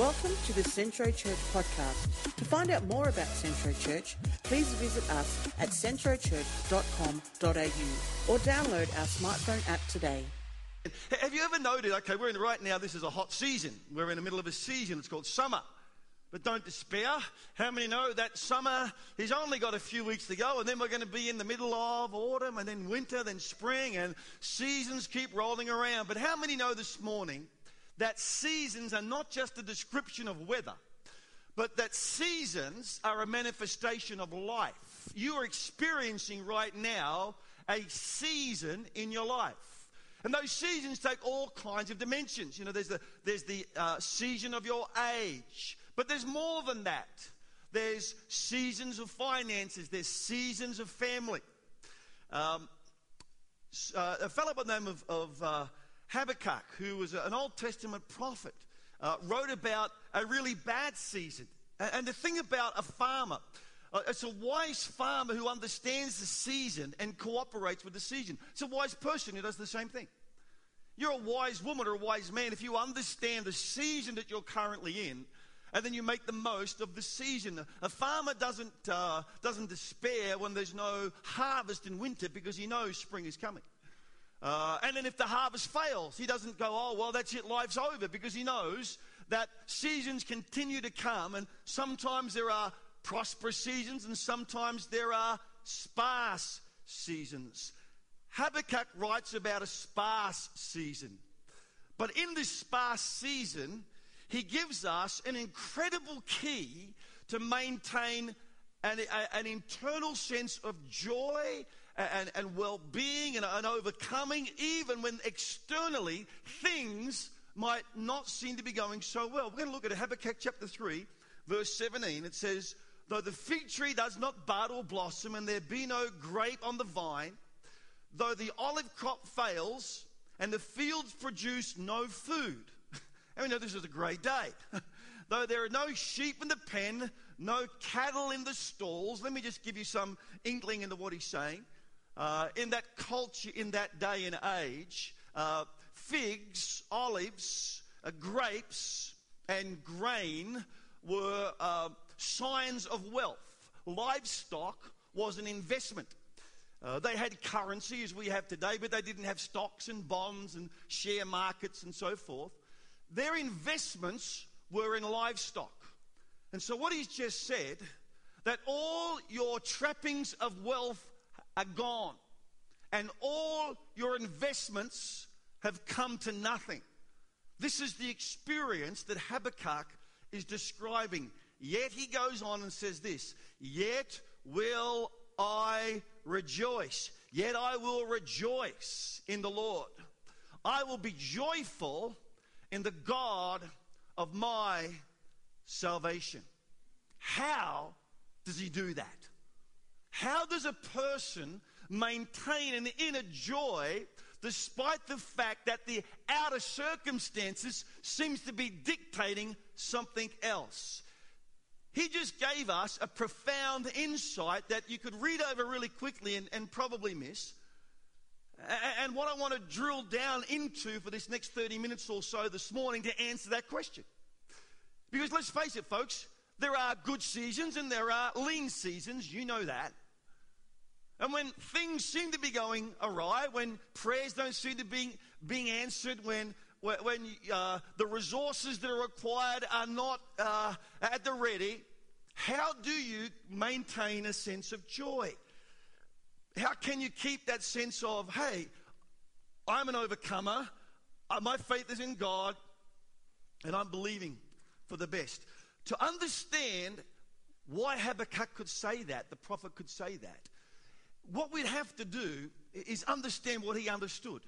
Welcome to the Centro Church podcast. To find out more about Centro Church, please visit us at centrochurch.com.au or download our smartphone app today. Have you ever noted, okay, we're in right now, this is a hot season. We're in the middle of a season, it's called summer. But don't despair. How many know that summer has only got a few weeks to go, and then we're going to be in the middle of autumn, and then winter, then spring, and seasons keep rolling around. But how many know this morning that seasons are not just a description of weather, but that seasons are a manifestation of life? You are experiencing right now a season in your life. And those seasons take all kinds of dimensions. You know, there's the, there's the uh, season of your age. But there's more than that. There's seasons of finances, there's seasons of family. Um, uh, a fellow by the name of, of uh, Habakkuk, who was an Old Testament prophet, uh, wrote about a really bad season. And, the thing about a farmer, uh, it's a wise farmer who understands the season and cooperates with the season. It's a wise person who does the same thing. You're a wise woman or a wise man if you understand the season that you're currently in and then you make the most of the season. A farmer doesn't, uh, doesn't despair when there's no harvest in winter because he knows spring is coming. Uh, and then if the harvest fails, he doesn't go, oh, well, that's it, life's over, because he knows that seasons continue to come, and sometimes there are prosperous seasons, and sometimes there are sparse seasons. Habakkuk writes about a sparse season. But in this sparse season, he gives us an incredible key to maintain an, a, an internal sense of joy and, and well being and, and overcoming, even when externally things might not seem to be going so well. We're going to look at Habakkuk chapter 3, verse 17. It says, Though the fig tree does not bud or blossom, and there be no grape on the vine, though the olive crop fails, and the fields produce no food, and we know this is a great day. Though there are no sheep in the pen, no cattle in the stalls, let me just give you some inkling into what he's saying. Uh, in that culture, in that day and age, uh, figs, olives, uh, grapes, and grain were uh, signs of wealth. Livestock was an investment. Uh, they had currency as we have today, but they didn't have stocks and bonds and share markets and so forth. Their investments were in livestock. And so, what he's just said, that all your trappings of wealth are gone, and all your investments have come to nothing. This is the experience that Habakkuk is describing. Yet he goes on and says this Yet will I rejoice. Yet I will rejoice in the Lord. I will be joyful in the God of my salvation. How does he do that? How does a person maintain an inner joy despite the fact that the outer circumstances seems to be dictating something else? He just gave us a profound insight that you could read over really quickly and, and probably miss. And what I want to drill down into for this next 30 minutes or so this morning to answer that question. Because let's face it, folks, there are good seasons and there are lean seasons. You know that. And when things seem to be going awry, when prayers don't seem to be being answered, when when uh, the resources that are required are not uh, at the ready, how do you maintain a sense of joy? How can you keep that sense of, hey, I'm an overcomer, uh, my faith is in God, and I'm believing for the best? To understand why Habakkuk could say that, the prophet could say that, what we'd have to do is understand what he understood.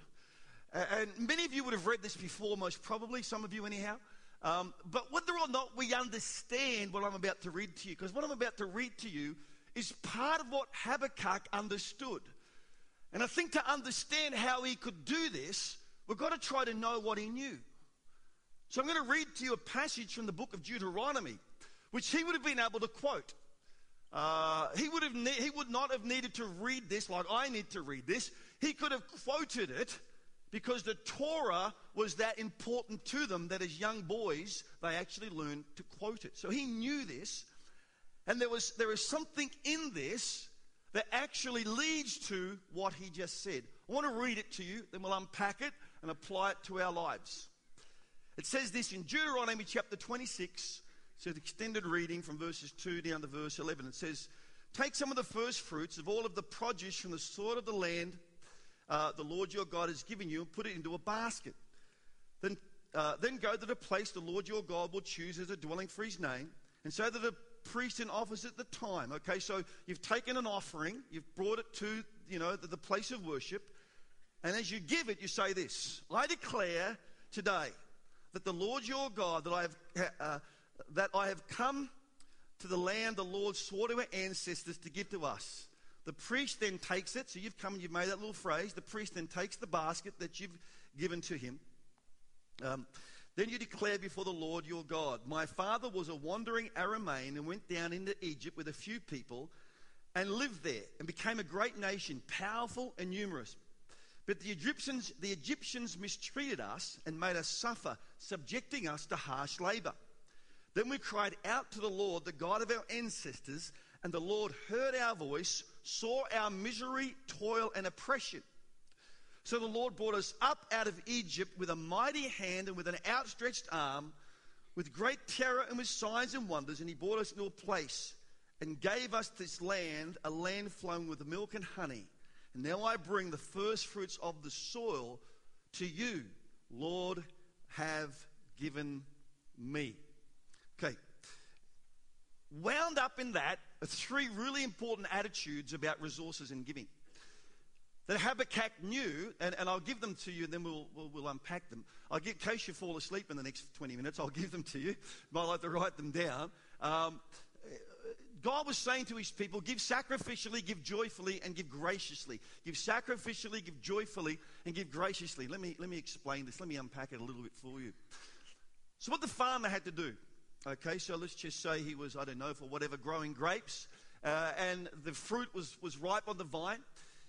And many of you would have read this before, most probably, some of you anyhow. Um, but whether or not we understand what I'm about to read to you, because what I'm about to read to you is part of what Habakkuk understood. And I think to understand how he could do this, we've got to try to know what he knew. So I'm going to read to you a passage from the book of Deuteronomy, which he would have been able to quote. Uh, he, would have ne- he would not have needed to read this like I need to read this. He could have quoted it because the Torah was that important to them that as young boys they actually learned to quote it. So he knew this, and there was there is something in this that actually leads to what he just said. I want to read it to you, then we'll unpack it and apply it to our lives. It says this in Deuteronomy chapter 26. It's an extended reading from verses 2 down to verse 11. It says, Take some of the first fruits of all of the produce from the soil of the land uh, the Lord your God has given you and put it into a basket. Then, uh, then go to the place the Lord your God will choose as a dwelling for his name, and so that the priest and offers at the time. Okay, so you've taken an offering, you've brought it to you know the, the place of worship, and as you give it, you say this: I declare today that the Lord your God that I have uh, that I have come to the land the Lord swore to our ancestors to give to us. The priest then takes it. So you've come and you've made that little phrase. The priest then takes the basket that you've given to him. Um, then you declare before the Lord your God, My father was a wandering Aramean and went down into Egypt with a few people and lived there and became a great nation, powerful and numerous. But the Egyptians, the Egyptians mistreated us and made us suffer, subjecting us to harsh labor. Then we cried out to the Lord, the God of our ancestors, and the Lord heard our voice, saw our misery, toil, and oppression. So the Lord brought us up out of Egypt with a mighty hand and with an outstretched arm, with great terror and with signs and wonders, and He brought us into a place and gave us this land, a land flowing with milk and honey. And now I bring the first fruits of the soil to you, Lord, have given me. Wound up in that are three really important attitudes about resources and giving that Habakkuk knew, and, and I'll give them to you and then we'll, we'll, we'll unpack them. I'll get, in case you fall asleep in the next 20 minutes, I'll give them to you. You might like to write them down. Um, God was saying to his people, give sacrificially, give joyfully, and give graciously. Give sacrificially, give joyfully, and give graciously. Let me, let me explain this. Let me unpack it a little bit for you. So, what the farmer had to do, okay, so let's just say he was, I don't know, for whatever, growing grapes, uh, and the fruit was, was ripe on the vine.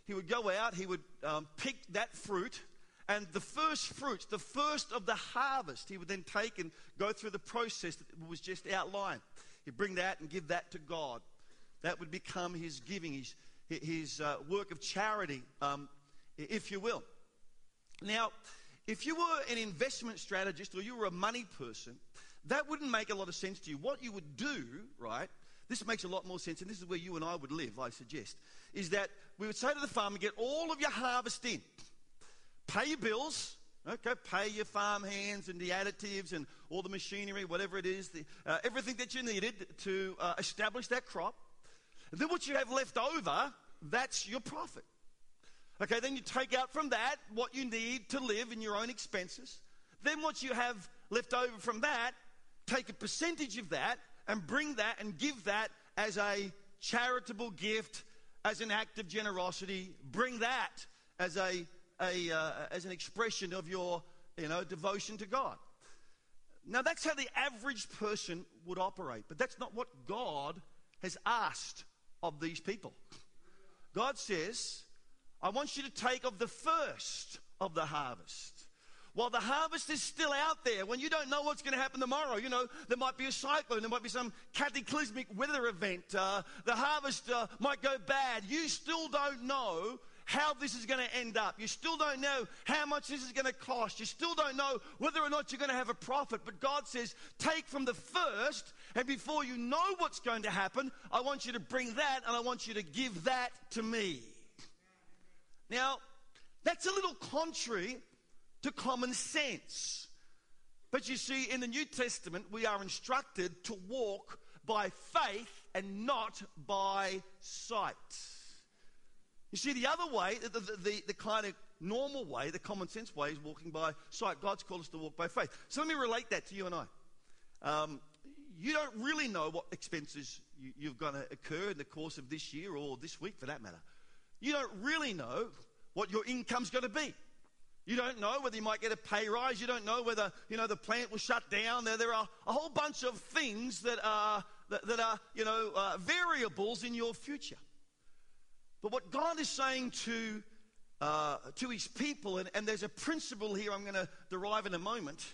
He would go out, he would um, pick that fruit, and the first fruits, the first of the harvest, he would then take and go through the process that was just outlined. He'd bring that and give that to God. That would become his giving, his, his uh, work of charity, um, if you will. Now, if you were an investment strategist or you were a money person, that wouldn't make a lot of sense to you. What you would do, right, this makes a lot more sense, and this is where you and I would live, I suggest, is that we would say to the farmer, get all of your harvest in, pay your bills, Okay, pay your farm hands and the additives and all the machinery, whatever it is, the, uh, everything that you needed to uh, establish that crop. And then what you have left over, that's your profit. Okay, then you take out from that what you need to live in your own expenses. Then what you have left over from that, take a percentage of that and bring that and give that as a charitable gift, as an act of generosity. Bring that as a a, uh, as an expression of your you know, devotion to God. Now, that's how the average person would operate, but that's not what God has asked of these people. God says, I want you to take of the first of the harvest. While the harvest is still out there, when you don't know what's going to happen tomorrow, you know, there might be a cyclone, there might be some cataclysmic weather event, uh, the harvest uh, might go bad. You still don't know how this is going to end up. You still don't know how much this is going to cost. You still don't know whether or not you're going to have a profit. But God says, take from the first, and before you know what's going to happen, I want you to bring that and I want you to give that to me. Now, that's a little contrary to common sense. But you see, in the New Testament, we are instructed to walk by faith and not by sight. You see, the other way, the, the, the, the, kind of normal way, the common sense way, is walking by sight. God's called us to walk by faith. So let me relate that to you and I. Um, you don't really know what expenses you, you're going to occur in the course of this year or this week, for that matter. You don't really know what your income's going to be. You don't know whether you might get a pay rise. You don't know whether you know the plant will shut down. There, there are a whole bunch of things that are that, that are you know uh, variables in your future. But what God is saying to uh, to his people, and, and there's a principle here I'm going to derive in a moment,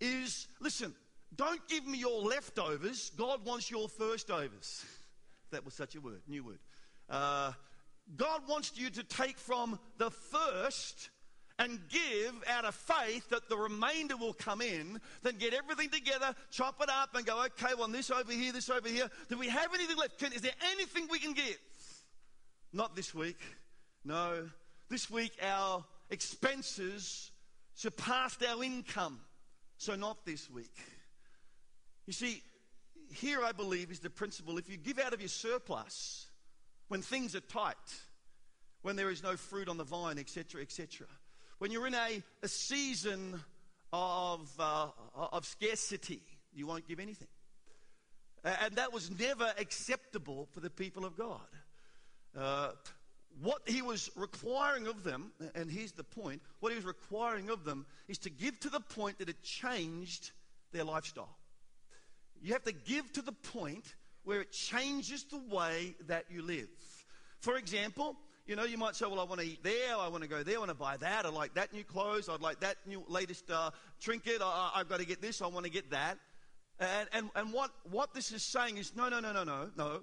is listen, don't give me your leftovers. God wants your first overs. That was such a word, new word. Uh, God wants you to take from the first and give out of faith that the remainder will come in, then get everything together, chop it up, and go, okay, well, this over here, this over here. Do we have anything left? Can, is there anything we can give? Not this week. No. This week, our expenses surpassed our income. So, not this week. You see, here I believe is the principle if you give out of your surplus when things are tight, when there is no fruit on the vine, etc., etc., when you're in a, a season of, uh, of scarcity, you won't give anything. And that was never acceptable for the people of God. Uh, what he was requiring of them, and here's the point what he was requiring of them is to give to the point that it changed their lifestyle. You have to give to the point where it changes the way that you live. For example, you know, you might say, well, I want to eat there, I want to go there, I want to buy that, I like that new clothes, I'd like that new latest uh, trinket, I, have got to get this, I want to get that. And, and, and what, what this is saying is, no, no, no, no, no, no.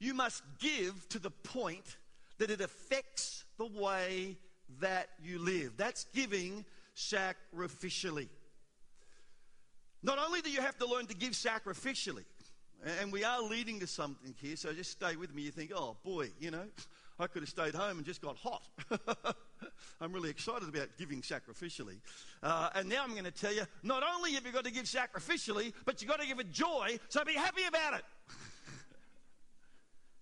You must give to the point that it affects the way that you live. That's giving sacrificially. Not only do you have to learn to give sacrificially, and we are leading to something here, so just stay with me. You think, oh boy, you know, I could have stayed home and just got hot. I'm really excited about giving sacrificially. Uh, and now I'm going to tell you not only have you got to give sacrificially, but you've got to give it joy, so be happy about it.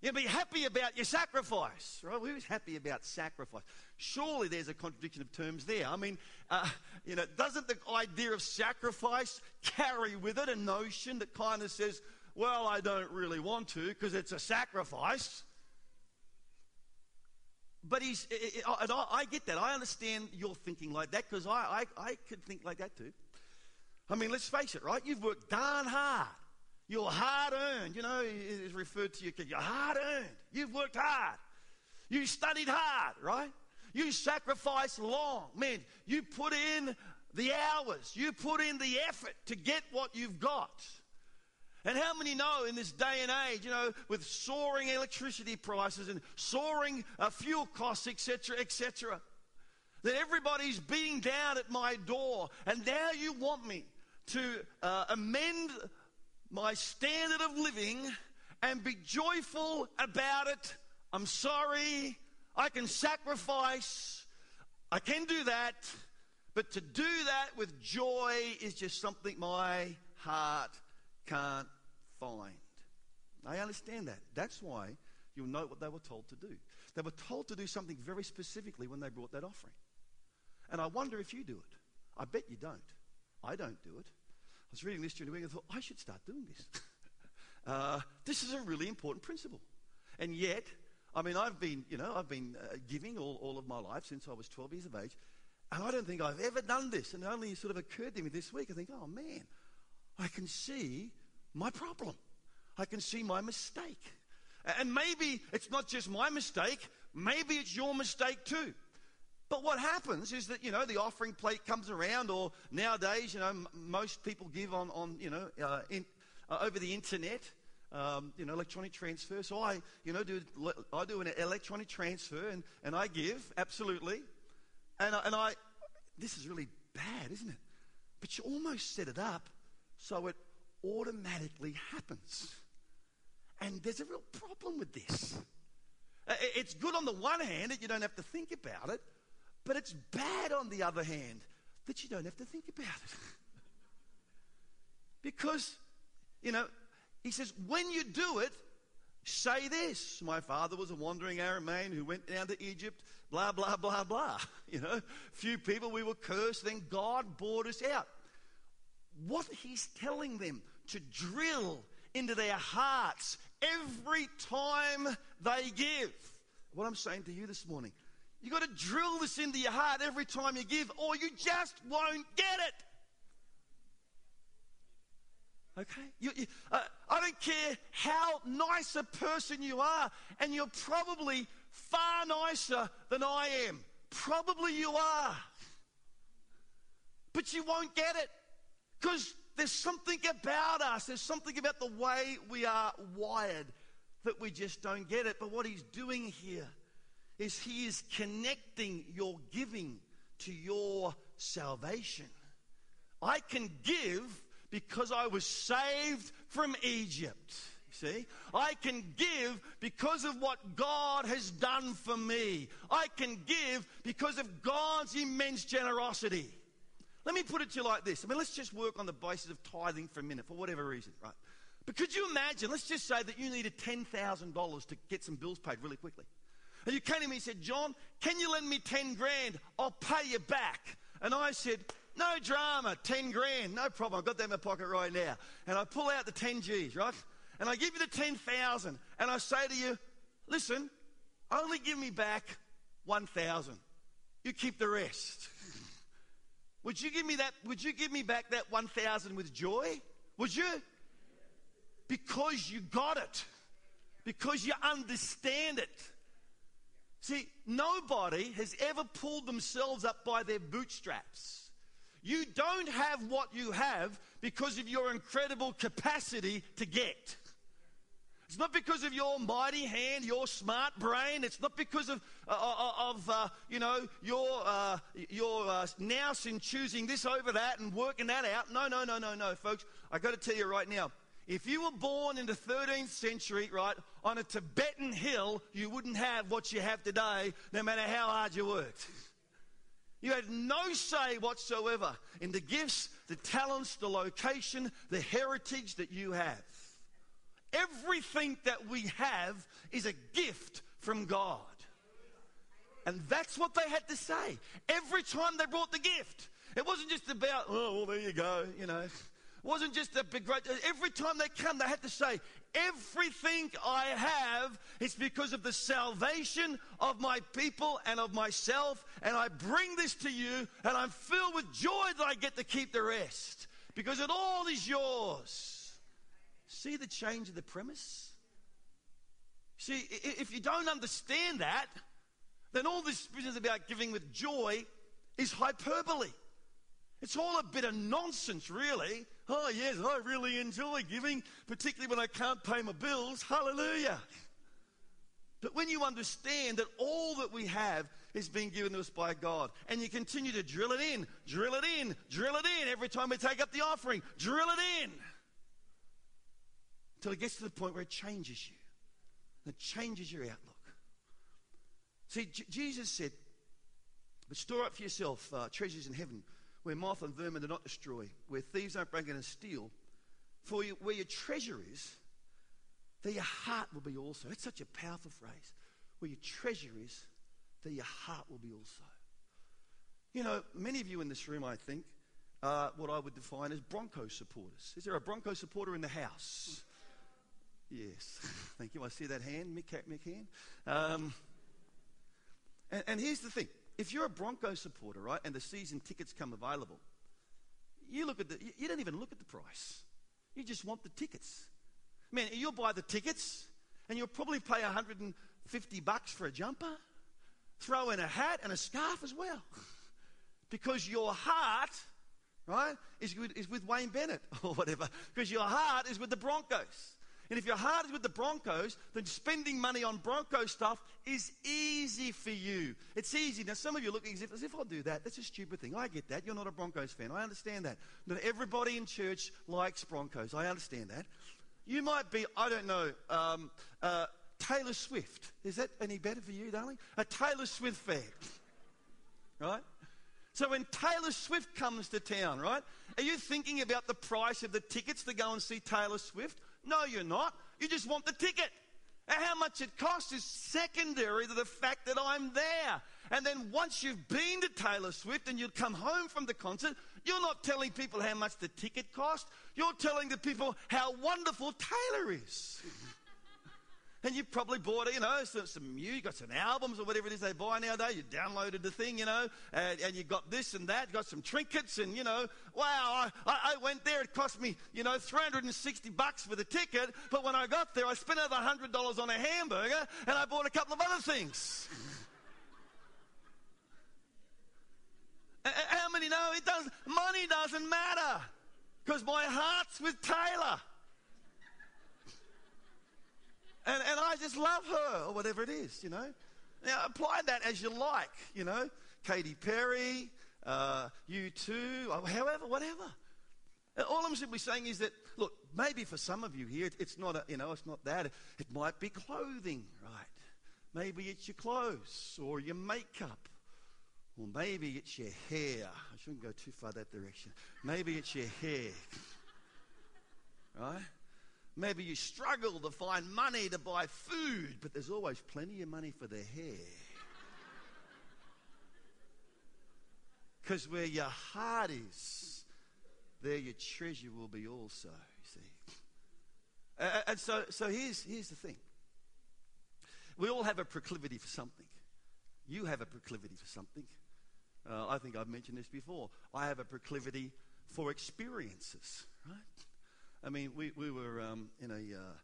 You'll be happy about your sacrifice, right? Who's happy about sacrifice? Surely there's a contradiction of terms there. I mean, uh, you know, doesn't the idea of sacrifice carry with it a notion that kind of says, well, I don't really want to because it's a sacrifice? But he's, I, get that. I understand your thinking like that because I, I, I could think like that too. I mean, let's face it, right? You've worked darn hard. You're hard earned. You know, it's referred to you. You're hard earned. You've worked hard. You studied hard, right? You sacrificed long. Man, you put in the hours. You put in the effort to get what you've got. And how many know in this day and age, you know, with soaring electricity prices and soaring uh, fuel costs, etc., etc., that everybody's beating down at my door, and now you want me to uh, amend my standard of living and be joyful about it. I'm sorry, I can sacrifice, I can do that, but to do that with joy is just something my heart can't find. I understand that. That's why you'll note what they were told to do. They were told to do something very specifically when they brought that offering. And I wonder if you do it. I bet you don't. I don't do it. I was reading this during the week and thought, I should start doing this. uh, this is a really important principle. And yet, I mean, I've been, you know, I've been uh, giving all, all of my life since I was 12 years of age. And I don't think I've ever done this. And it only sort of occurred to me this week. I think, oh man, I can see my problem. I can see my mistake. And maybe it's not just my mistake, maybe it's your mistake too. But what happens is that, you know, the offering plate comes around, or nowadays, you know, m- most people give on, on you know, uh, in, uh, over the internet, um, you know, electronic transfer. So I, you know, do, I do an electronic transfer and, and I give, absolutely. And, and I, this is really bad, isn't it? But you almost set it up so it automatically happens. And there's a real problem with this. Uh, it's good on the one hand that you don't have to think about it, but it's bad on the other hand that you don't have to think about it. because, you know, he says, when you do it, say this. My father was a wandering Aramean who went down to Egypt, blah, blah, blah, blah. You know, few people we were cursed, then God brought us out. What he's telling them to drill into their hearts every time they give. What I'm saying to you this morning, you got to drill this into your heart every time you give, or you just won't get it. Okay? You, you, uh, I don't care how nice a person you are, and you're probably far nicer than I am. Probably you are. But you won't get it because there's something about us, there's something about the way we are wired that we just don't get it. But what he's doing here is he is connecting your giving to your salvation. I can give because I was saved from Egypt. See, I can give because of what God has done for me. I can give because of God's immense generosity. Let me put it to you like this. I mean, let's just work on the basis of tithing for a minute, for whatever reason, right? But could you imagine, let's just say that you needed $10,000 to get some bills paid really quickly. And you came to me and said, John, can you lend me 10 grand? I'll pay you back. And I said, no drama, 10 grand, no problem. I've got that in my pocket right now. And I pull out the 10 G's, right? And I give you the 10,000. And I say to you, listen, only give me back 1,000. You keep the rest. Would you give me that? Would you give me back that 1,000 with joy? Would you? Because you got it. Because you understand it. See, nobody has ever pulled themselves up by their bootstraps. You don't have what you have because of your incredible capacity to get. It's not because of your mighty hand, your smart brain. It's not because of, uh, uh, uh of uh, you know, your, uh, your uh, nous in choosing this over that and working that out. No, no, no, no, no, folks. i got to tell you right now. If you were born in the 13th century, right, on a Tibetan hill, you wouldn't have what you have today, no matter how hard you worked. You had no say whatsoever in the gifts, the talents, the location, the heritage that you have. Everything that we have is a gift from God. And that's what they had to say. Every time they brought the gift, it wasn't just about, oh, well, there you go, you know. It wasn't just a big, great. Every time they come, they had to say, everything I have is because of the salvation of my people and of myself. And I bring this to you, and I'm filled with joy that I get to keep the rest because it all is yours. See the change of the premise? See, if you don't understand that, then all this business about giving with joy is hyperbole. It's all a bit of nonsense, really. Oh, yes, I really enjoy giving, particularly when I can't pay my bills. Hallelujah. But when you understand that all that we have is being given to us by God, and you continue to drill it in, drill it in, drill it in every time we take up the offering, drill it in until it gets to the point where it changes you. It changes your outlook. See, J- Jesus said, But store up for yourself uh, treasures in heaven where moth and vermin do not destroy, where thieves aren't breaking and steal. For you, where your treasure is, there your heart will be also. It's such a powerful phrase. Where your treasure is, there your heart will be also. You know, many of you in this room, I think, are what I would define as Bronco supporters. Is there a Bronco supporter in the house? Yes. Thank you. I see that hand, Mick, Mick. Um, and, and here's the thing. If you're a Bronco supporter, right, and the season tickets come available, you look at the, you don't even look at the price. You just want the tickets. Man, you'll buy the tickets and you'll probably pay 150 bucks for a jumper, throw in a hat and a scarf as well. because your heart, right, is is with Wayne Bennett or whatever. Because your heart is with the Broncos. And if your heart is with the Broncos, then spending money on Bronco stuff is easy for you. It's easy. Now, some of you look as if, as if I'll do that. That's a stupid thing. I get that. You're not a Broncos fan. I understand that. Not everybody in church likes Broncos. I understand that. You might be, I don't know, um, uh, Taylor Swift. Is that any better for you, darling? A Taylor Swift fan. Right? So when Taylor Swift comes to town, right, are you thinking about the price of the tickets to go and see Taylor Swift? No, you're not. You just want the ticket. And how much it costs is secondary to the fact that I'm there. And then once you've been to Taylor Swift and you come home from the concert, you're not telling people how much the ticket cost. You're telling the people how wonderful Taylor is. And you've probably bought, you know, some, some you got some albums or whatever it is they buy nowadays. You downloaded the thing, you know, and, and you got this and that, got some trinkets, and you know, wow, I, I went there. It cost me, you know, 360 bucks for the ticket. But when I got there, I spent hundred dollars on a hamburger, and I bought a couple of other things. How many know it does? Money doesn't matter because my heart's with Taylor. And, and I just love her, or whatever it is, you know. Now, apply that as you like, you know. Katy Perry, uh, U2, however, whatever. All I'm simply saying is that, look, maybe for some of you here, it's not, a, you know, it's not that. It might be clothing, right? Maybe it's your clothes or your makeup. Or maybe it's your hair. I shouldn't go too far that direction. Maybe it's your hair. Right? Maybe you struggle to find money to buy food, but there's always plenty of money for the hair. Because where your heart is, there your treasure will be also, you see. And so, so here's, here's the thing we all have a proclivity for something. You have a proclivity for something. Uh, I think I've mentioned this before. I have a proclivity for experiences, right? I mean, we, we were um, in a. Uh,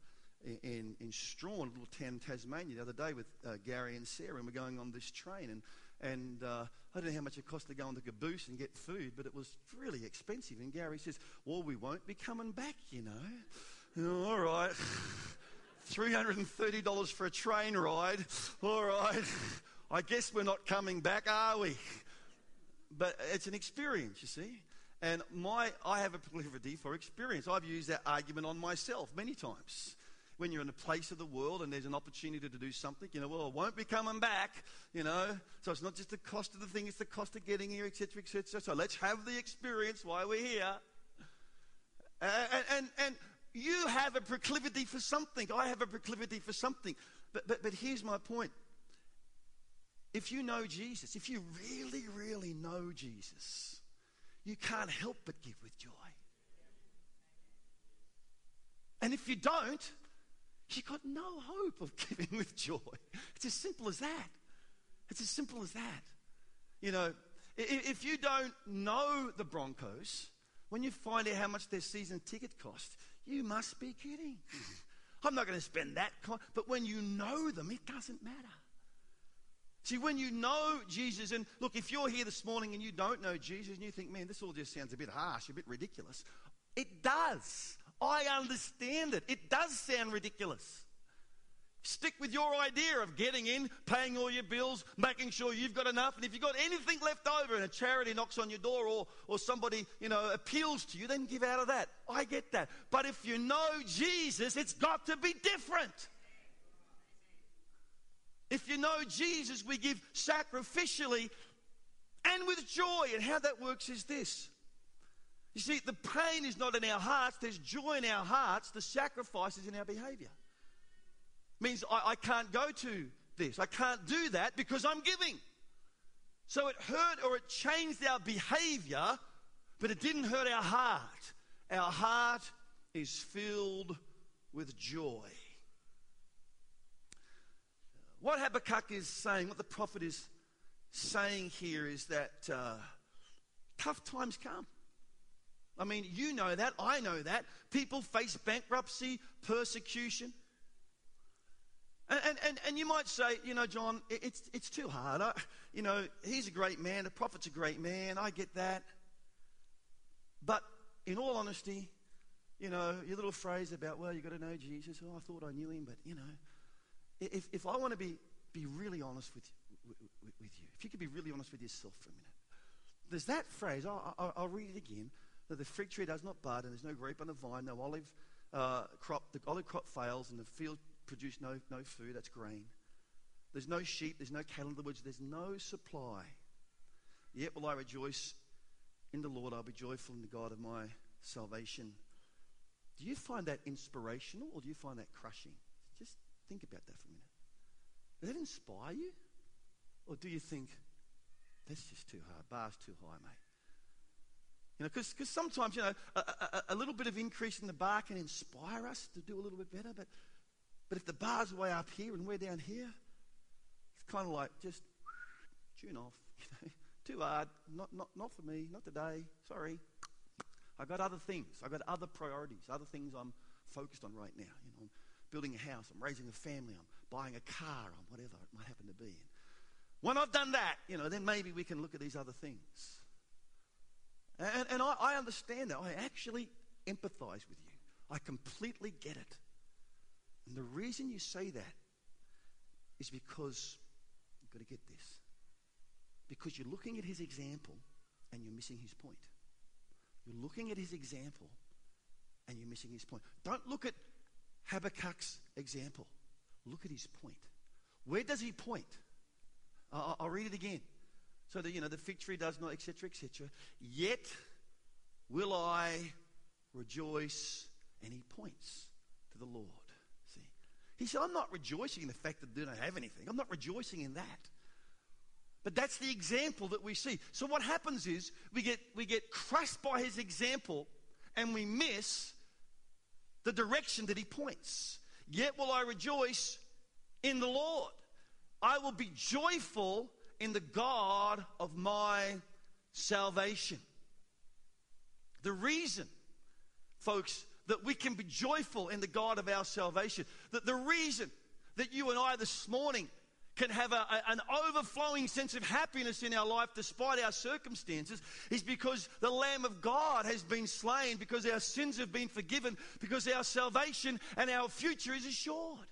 in, in Strahan, a little town in Tasmania, the other day with uh, Gary and Sarah, and we're going on this train. And, and uh, I don't know how much it cost to go on the caboose and get food, but it was really expensive. And Gary says, Well, we won't be coming back, you know. all right. $330 for a train ride. All right. I guess we're not coming back, are we? But it's an experience, you see. And my, I have a proclivity for experience. I've used that argument on myself many times. When you're in a place of the world and there's an opportunity to do something, you know, well, I won't be coming back, you know. So it's not just the cost of the thing, it's the cost of getting here, etc., etc. So let's have the experience while we're here. And, and, and you have a proclivity for something. I have a proclivity for something. But, but, but here's my point. If you know Jesus, if you really, really know Jesus, you can't help but give with joy. And if you don't, you've got no hope of giving with joy. It's as simple as that. It's as simple as that. You know, if you don't know the Broncos, when you find out how much their season ticket cost, you must be kidding. I'm not going to spend that. but when you know them, it doesn't matter. See, when you know Jesus, and look, if you're here this morning and you don't know Jesus and you think, man, this all just sounds a bit harsh, a bit ridiculous, it does. I understand it. It does sound ridiculous. Stick with your idea of getting in, paying all your bills, making sure you've got enough. And if you've got anything left over and a charity knocks on your door or, or somebody, you know, appeals to you, then give out of that. I get that. But if you know Jesus, it's got to be different. If you know Jesus, we give sacrificially and with joy. And how that works is this. You see, the pain is not in our hearts, there's joy in our hearts, the sacrifice is in our behavior means I, I can't go to this. I can't do that because I'm giving. So it hurt or it changed our behavior, but it didn't hurt our heart. Our heart is filled with joy. What Habakkuk is saying, what the prophet is saying here is that uh, tough times come. I mean, you know that. I know that. People face bankruptcy, persecution. And, and, and, you might say, you know, John, it's, it's too hard. I, you know, he's a great man. The prophet's a great man. I get that. But in all honesty, you know, your little phrase about, well, you've got to know Jesus. Oh, I thought I knew him. But, you know, if, if I want to be, be really honest with, with, with you, if you could be really honest with yourself for a minute, there's that phrase. I'll, I'll, I'll read it again. That the fig tree does not bud, and there's no grape on the vine, no olive uh, crop. The olive crop fails, and the field produce no, no food, that's grain. There's no sheep, there's no cattle in the woods, there's no supply. Yet will I rejoice in the Lord, I'll be joyful in the God of my salvation. Do you find that inspirational or do you find that crushing? Think about that for a minute. Does that inspire you? Or do you think, that's just too hard, bar's too high, mate? You know, because sometimes, you know, a, a, a, little bit of increase in the bar can inspire us to do a little bit better, but but if the bar's way up here and we're down here, it's kind of like just tune off. You know, too hard. Not, not, not for me. Not today. Sorry. I got other things. I got other priorities. Other things I'm focused on right now. You know, building a house. I'm raising a family. I'm buying a car. I'm whatever it might happen to be. when I've done that, you know, then maybe we can look at these other things. And, and I, I understand that. I actually empathize with you. I completely get it. And the reason you say that is because you've got to get this. Because you're looking at his example and you're missing his point. You're looking at his example and you're missing his point. Don't look at Habakkuk's example. Look at his point. Where does he point? I'll, I'll read it again. So that, you know, the fig tree does not, etc., etc. Yet will I rejoice. And he points to the Lord. See? He said, I'm not rejoicing in the fact that they don't have anything. I'm not rejoicing in that. But that's the example that we see. So what happens is we get, we get crushed by his example and we miss the direction that he points. Yet will I rejoice in the Lord. I will be joyful in the God of my salvation. The reason, folks, that we can be joyful in the God of our salvation, that the reason that you and I this morning can have a, a, an overflowing sense of happiness in our life despite our circumstances is because the Lamb of God has been slain, because our sins have been forgiven, because our salvation and our future is assured.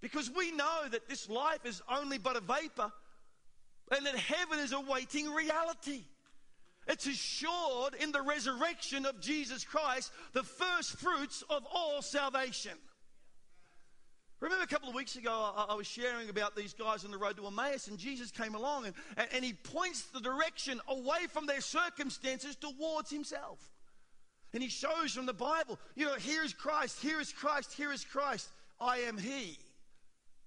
Because we know that this life is only but a vapor and that heaven is awaiting reality. It's assured in the resurrection of Jesus Christ, the first fruits of all salvation. Remember a couple of weeks ago, I, was sharing about these guys on the road to Emmaus, and Jesus came along and, and, and he points the direction away from their circumstances towards himself. And he shows from the Bible, you know, here is Christ, here is Christ, here is Christ, I am He.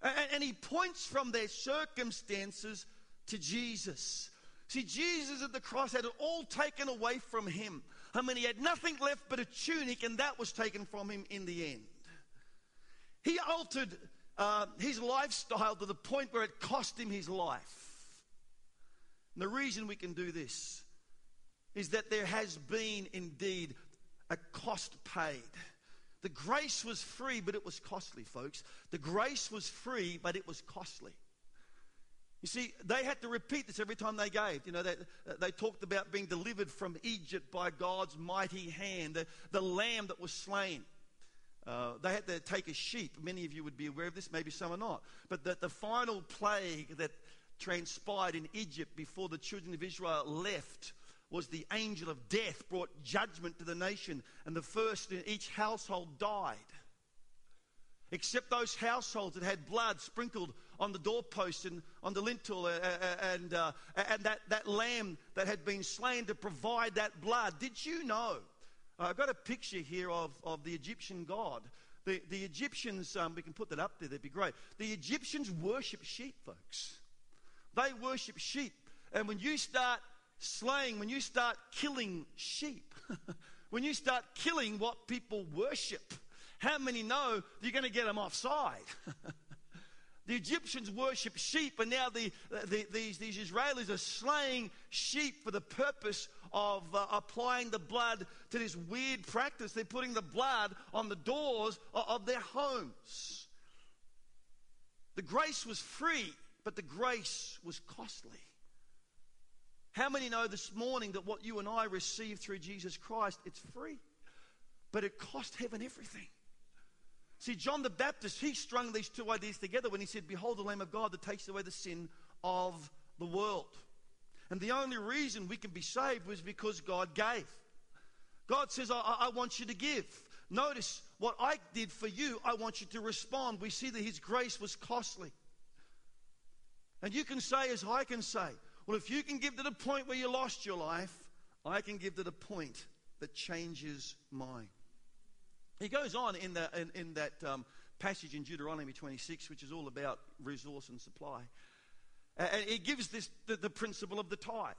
And, and he points from their circumstances to Jesus. See, Jesus at the cross had it all taken away from him. I mean, he had nothing left but a tunic, and that was taken from him in the end. He altered uh, his lifestyle to the point where it cost him his life. And the reason we can do this is that there has been indeed a cost paid. The grace was free, but it was costly, folks. The grace was free, but it was costly. You see, they had to repeat this every time they gave. You know, they, they talked about being delivered from Egypt by God's mighty hand, the, the lamb that was slain. Uh, they had to take a sheep. Many of you would be aware of this, maybe some are not. But the, the final plague that transpired in Egypt before the children of Israel left was the angel of death brought judgment to the nation, and the first in each household died. Except those households that had blood sprinkled on the doorpost and on the lintel, uh, uh and, uh, and that, that lamb that had been slain to provide that blood. Did you know uh, I've got a picture here of, of the Egyptian god. The, the Egyptians, um, we can put that up there, that'd be great. The Egyptians worship sheep, folks. They worship sheep. And when you start slaying, when you start killing sheep, when you start killing what people worship, how many know you're going to get them offside? The Egyptians worship sheep, and now the, the, these, these Israelis are slaying sheep for the purpose of uh, applying the blood to this weird practice. They're putting the blood on the doors of, of their homes. The grace was free, but the grace was costly. How many know this morning that what you and I receive through Jesus Christ, it's free, but it cost heaven everything? See, John the Baptist, he strung these two ideas together when he said, Behold the Lamb of God that takes away the sin of the world. And the only reason we can be saved was because God gave. God says, I, I want you to give. Notice what I did for you, I want you to respond. We see that His grace was costly. And you can say, as I can say, well, if you can give to the point where you lost your life, I can give to the point that changes mine. He goes on in, the, in, in that um, passage in Deuteronomy 26, which is all about resource and supply. And he gives this the, the principle of the tithe.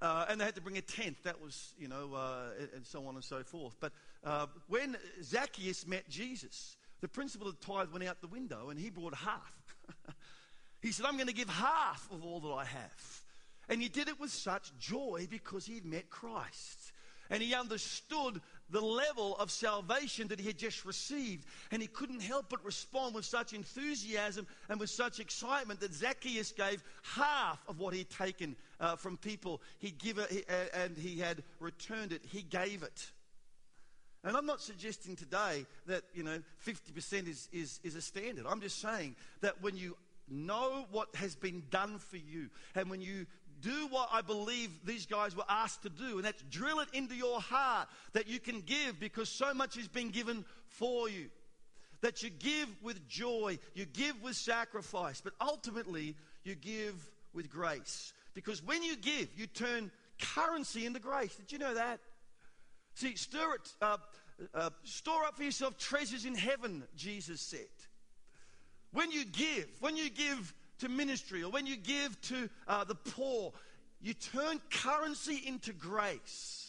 Uh, and they had to bring a tenth. That was, you know, uh, and so on and so forth. But uh, when Zacchaeus met Jesus, the principle of the tithe went out the window and he brought half. he said, I'm going to give half of all that I have. And he did it with such joy because he had met Christ. And he understood the level of salvation that he had just received. And he couldn't help but respond with such enthusiasm and with such excitement that Zacchaeus gave half of what he'd taken uh, from people. He'd give it, and he had returned it. He gave it. And I'm not suggesting today that, you know, 50% is, is, is a standard. I'm just saying that when you know what has been done for you and when you do what I believe these guys were asked to do, and that's drill it into your heart that you can give because so much has been given for you. That you give with joy, you give with sacrifice, but ultimately you give with grace. Because when you give, you turn currency into grace. Did you know that? See, stir it, uh, uh, store up for yourself treasures in heaven, Jesus said. When you give, when you give to ministry or when you give to uh, the poor, you turn currency into grace.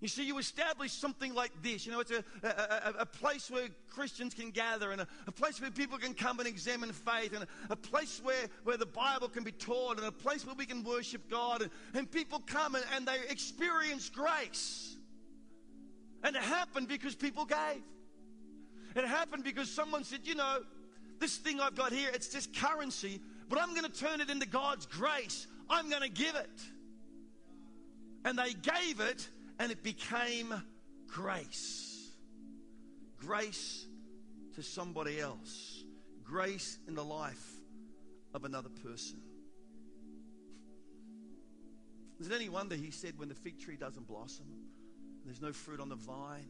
You see, you establish something like this. You know, it's a, a, a place where Christians can gather and a, a, place where people can come and examine faith and a, place where, where the Bible can be taught and a place where we can worship God. And, and people come and, and they experience grace. And it happened because people gave. It happened because someone said, you know, this thing I've got here, it's just currency, but I'm going to turn it into God's grace. I'm going to give it. And they gave it, and it became grace. Grace to somebody else, grace in the life of another person. Is it any wonder he said, when the fig tree doesn't blossom, there's no fruit on the vine,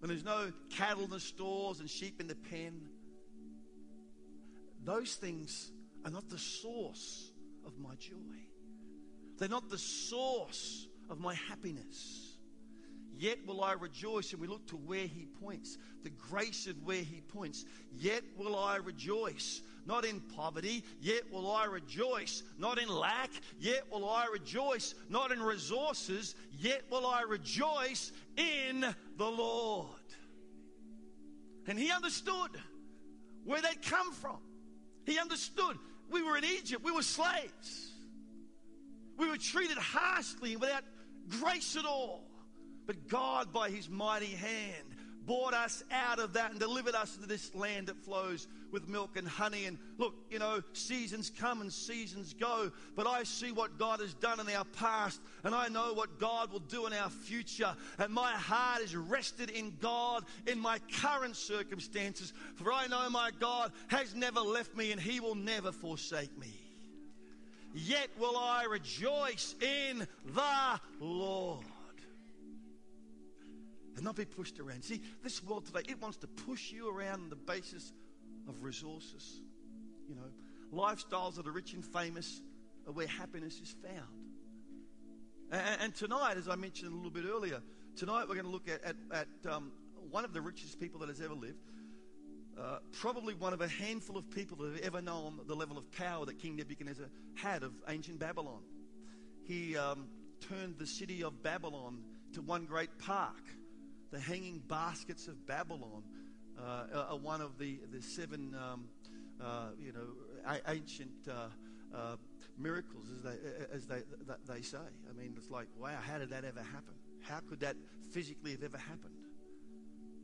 when there's no cattle in the stores and sheep in the pen, those things are not the source of my joy. They're not the source of my happiness. Yet will I rejoice, and we look to where he points, the grace of where he points. Yet will I rejoice, not in poverty, yet will I rejoice, not in lack, yet will I rejoice, not in resources, yet will I rejoice in the Lord. And he understood where they'd come from. He understood we were in Egypt, we were slaves. We were treated harshly without grace at all. But God, by his mighty hand, brought us out of that and delivered us into this land that flows with milk and honey. And look, you know, seasons come and seasons go, but I see what God has done in our past, and I know what God will do in our future. And my heart is rested in God in my current circumstances, for I know my God has never left me and he will never forsake me. Yet will I rejoice in the Lord and not be pushed around. See, this world today, it wants to push you around on the basis of resources. You know, lifestyles that are rich and famous are where happiness is found. And, and tonight, as I mentioned a little bit earlier, tonight we're going to look at, at, at um, one of the richest people that has ever lived. Uh, probably one of a handful of people that have ever known the level of power that King Nebuchadnezzar had of ancient Babylon. He um, turned the city of Babylon to one great park. The hanging baskets of Babylon uh, are one of the, the seven, um, uh, you know, ancient uh, uh, miracles, as they, as they, they say. I mean, it's like, wow, how did that ever happen? How could that physically have ever happened?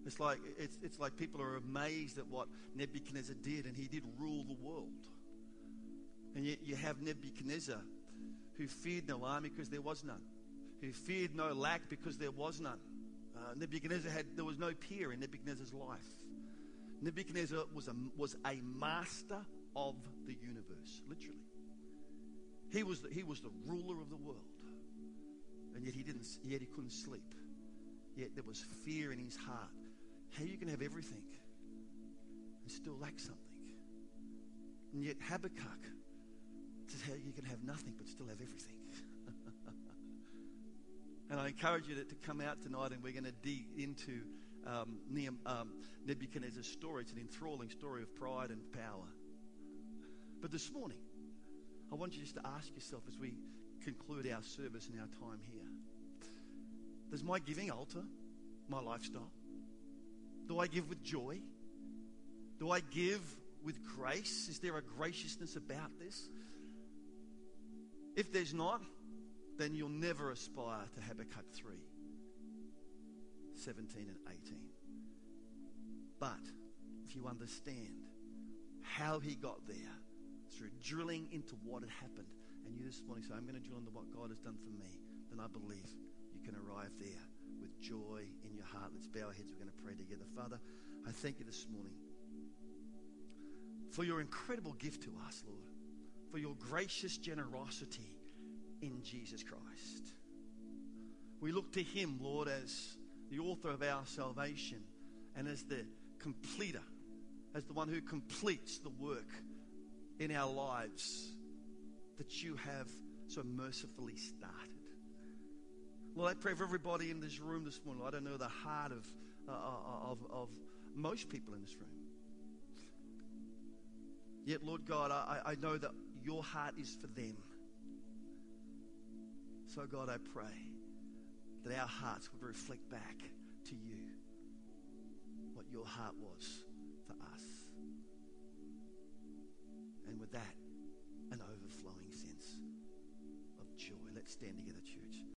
It's like, it's, it's like people are amazed at what Nebuchadnezzar did, and he did rule the world. And yet you have Nebuchadnezzar who feared no army because there was none, who feared no lack because there was none. Uh, Nebuchadnezzar had, there was no peer in Nebuchadnezzar's life. Nebuchadnezzar was a, was a master of the universe, literally. He was, the, he was the ruler of the world. And yet he, didn't, yet he couldn't sleep. Yet there was fear in his heart. How you can have everything and still lack something. And yet Habakkuk says how you can have nothing but still have everything. And I encourage you to, to come out tonight and we're going to dig into um, um, Nebuchadnezzar's story. It's an enthralling story of pride and power. But this morning, I want you just to ask yourself as we conclude our service and our time here Does my giving alter my lifestyle? Do I give with joy? Do I give with grace? Is there a graciousness about this? If there's not, then you'll never aspire to Habakkuk 3 17 and 18. But if you understand how he got there through drilling into what had happened, and you this morning say, I'm going to drill into what God has done for me, then I believe you can arrive there with joy in your heart. Let's bow our heads. We're going to pray together. Father, I thank you this morning for your incredible gift to us, Lord, for your gracious generosity in Jesus Christ. We look to him, Lord, as the author of our salvation and as the completer, as the one who completes the work in our lives that you have so mercifully started. Lord, I pray for everybody in this room this morning. I don't know the heart of, uh, of, of most people in this room. Yet, Lord God, I, I know that your heart is for them. So, God, I pray that our hearts would reflect back to you what your heart was for us. And with that, an overflowing sense of joy. Let's stand together, church.